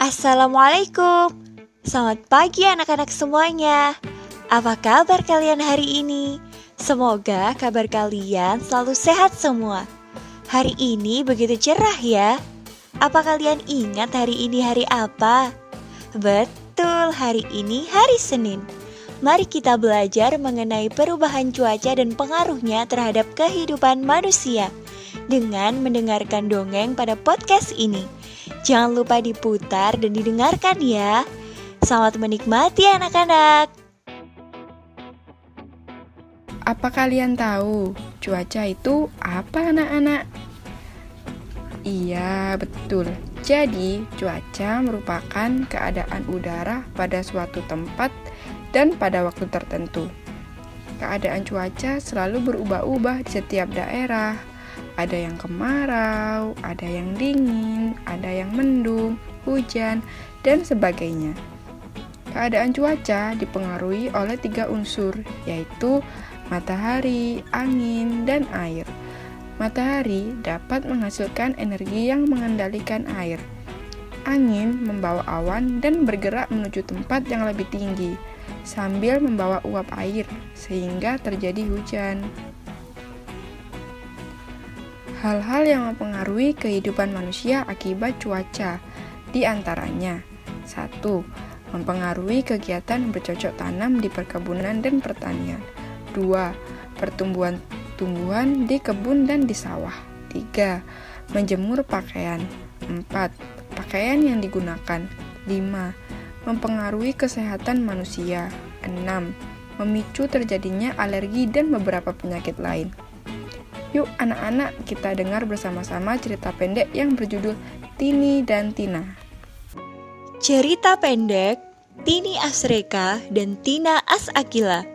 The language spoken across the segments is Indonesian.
Assalamualaikum Selamat pagi anak-anak semuanya Apa kabar kalian hari ini? Semoga kabar kalian selalu sehat semua Hari ini begitu cerah ya Apa kalian ingat hari ini hari apa? Betul, hari ini hari Senin Mari kita belajar mengenai perubahan cuaca dan pengaruhnya terhadap kehidupan manusia dengan mendengarkan dongeng pada podcast ini. Jangan lupa diputar dan didengarkan ya. Selamat menikmati anak-anak. Apa kalian tahu cuaca itu apa anak-anak? Iya, betul. Jadi, cuaca merupakan keadaan udara pada suatu tempat dan pada waktu tertentu. Keadaan cuaca selalu berubah-ubah di setiap daerah, ada yang kemarau, ada yang dingin, ada yang mendung, hujan, dan sebagainya. Keadaan cuaca dipengaruhi oleh tiga unsur, yaitu matahari, angin, dan air. Matahari dapat menghasilkan energi yang mengendalikan air. Angin membawa awan dan bergerak menuju tempat yang lebih tinggi, sambil membawa uap air, sehingga terjadi hujan. Hal-hal yang mempengaruhi kehidupan manusia akibat cuaca, di antaranya 1. Mempengaruhi kegiatan bercocok tanam di perkebunan dan pertanian 2. Pertumbuhan tumbuhan di kebun dan di sawah 3. Menjemur pakaian 4. Pakaian yang digunakan 5. Mempengaruhi kesehatan manusia 6. Memicu terjadinya alergi dan beberapa penyakit lain Yuk anak-anak kita dengar bersama-sama cerita pendek yang berjudul Tini dan Tina. Cerita pendek Tini Asreka dan Tina Asakila.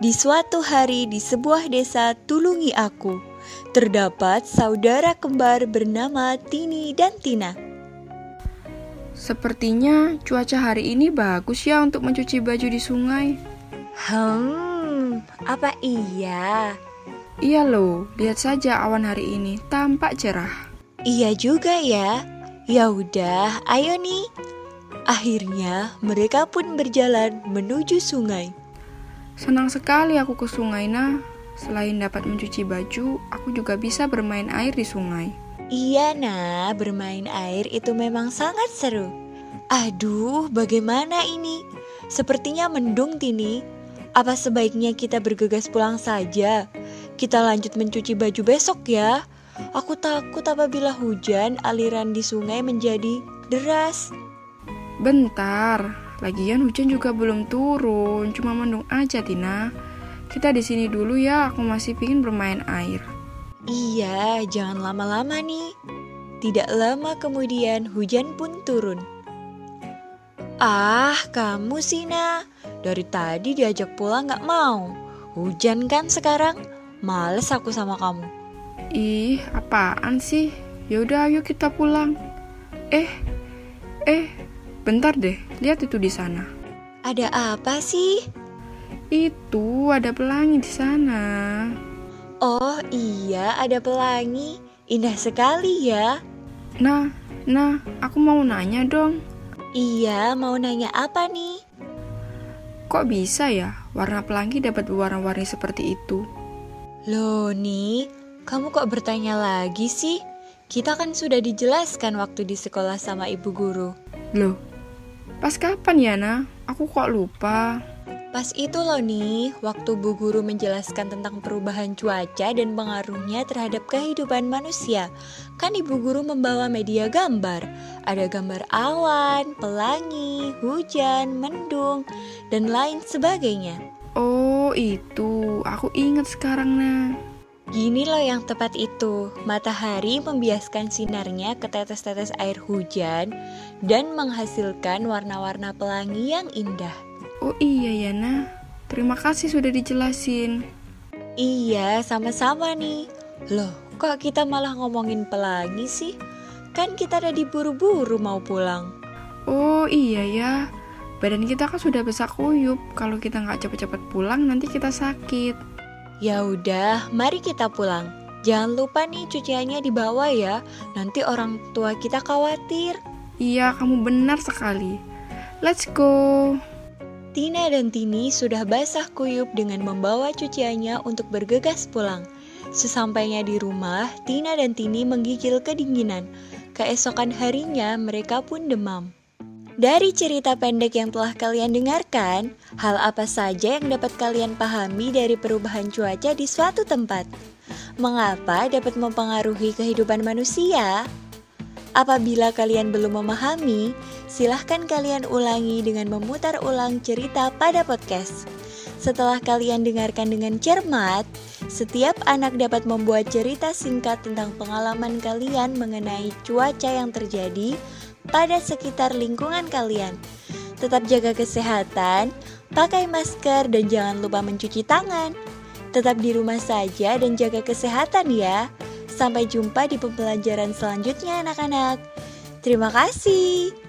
Di suatu hari di sebuah desa Tulungi Aku, terdapat saudara kembar bernama Tini dan Tina. Sepertinya cuaca hari ini bagus ya untuk mencuci baju di sungai. Hmm, apa iya? Iya loh, lihat saja awan hari ini tampak cerah. Iya juga ya. Ya udah, ayo nih. Akhirnya mereka pun berjalan menuju sungai. Senang sekali aku ke sungai, nah. Selain dapat mencuci baju, aku juga bisa bermain air di sungai. Iya, nah, bermain air itu memang sangat seru. Aduh, bagaimana ini? Sepertinya mendung, Tini. Apa sebaiknya kita bergegas pulang saja? Kita lanjut mencuci baju besok ya. Aku takut apabila hujan, aliran di sungai menjadi deras. Bentar, lagian hujan juga belum turun, cuma mendung aja Tina. Kita di sini dulu ya, aku masih pingin bermain air. Iya, jangan lama-lama nih. Tidak lama kemudian hujan pun turun. Ah, kamu Sina. Dari tadi diajak pulang gak mau. Hujan kan sekarang? Males aku sama kamu. Ih, apaan sih? Yaudah, ayo kita pulang. Eh, eh, bentar deh. Lihat itu di sana. Ada apa sih? Itu ada pelangi di sana. Oh iya, ada pelangi. Indah sekali ya. Nah, nah, aku mau nanya dong. Iya, mau nanya apa nih? Kok bisa ya warna pelangi dapat berwarna-warni seperti itu? Loh nih, kamu kok bertanya lagi sih? Kita kan sudah dijelaskan waktu di sekolah sama ibu guru. Loh, pas kapan ya, Nah? Aku kok lupa. Pas itu loh nih, waktu Bu Guru menjelaskan tentang perubahan cuaca dan pengaruhnya terhadap kehidupan manusia. Kan Ibu Guru membawa media gambar. Ada gambar awan, pelangi, hujan, mendung, dan lain sebagainya. Oh itu, aku ingat sekarang nah. Gini loh yang tepat itu, matahari membiaskan sinarnya ke tetes-tetes air hujan dan menghasilkan warna-warna pelangi yang indah. Oh iya ya nah, terima kasih sudah dijelasin. Iya, sama-sama nih. Loh, kok kita malah ngomongin pelangi sih? Kan kita ada diburu-buru mau pulang. Oh iya ya, Badan kita kan sudah besar kuyup. Kalau kita nggak cepet-cepet pulang, nanti kita sakit. Ya udah, mari kita pulang. Jangan lupa nih cuciannya dibawa ya. Nanti orang tua kita khawatir. Iya, kamu benar sekali. Let's go. Tina dan Tini sudah basah kuyup dengan membawa cuciannya untuk bergegas pulang. Sesampainya di rumah, Tina dan Tini menggigil kedinginan. Keesokan harinya, mereka pun demam. Dari cerita pendek yang telah kalian dengarkan, hal apa saja yang dapat kalian pahami dari perubahan cuaca di suatu tempat? Mengapa dapat mempengaruhi kehidupan manusia? Apabila kalian belum memahami, silahkan kalian ulangi dengan memutar ulang cerita pada podcast. Setelah kalian dengarkan dengan cermat, setiap anak dapat membuat cerita singkat tentang pengalaman kalian mengenai cuaca yang terjadi pada sekitar lingkungan kalian. Tetap jaga kesehatan, pakai masker, dan jangan lupa mencuci tangan. Tetap di rumah saja dan jaga kesehatan ya. Sampai jumpa di pembelajaran selanjutnya anak-anak. Terima kasih.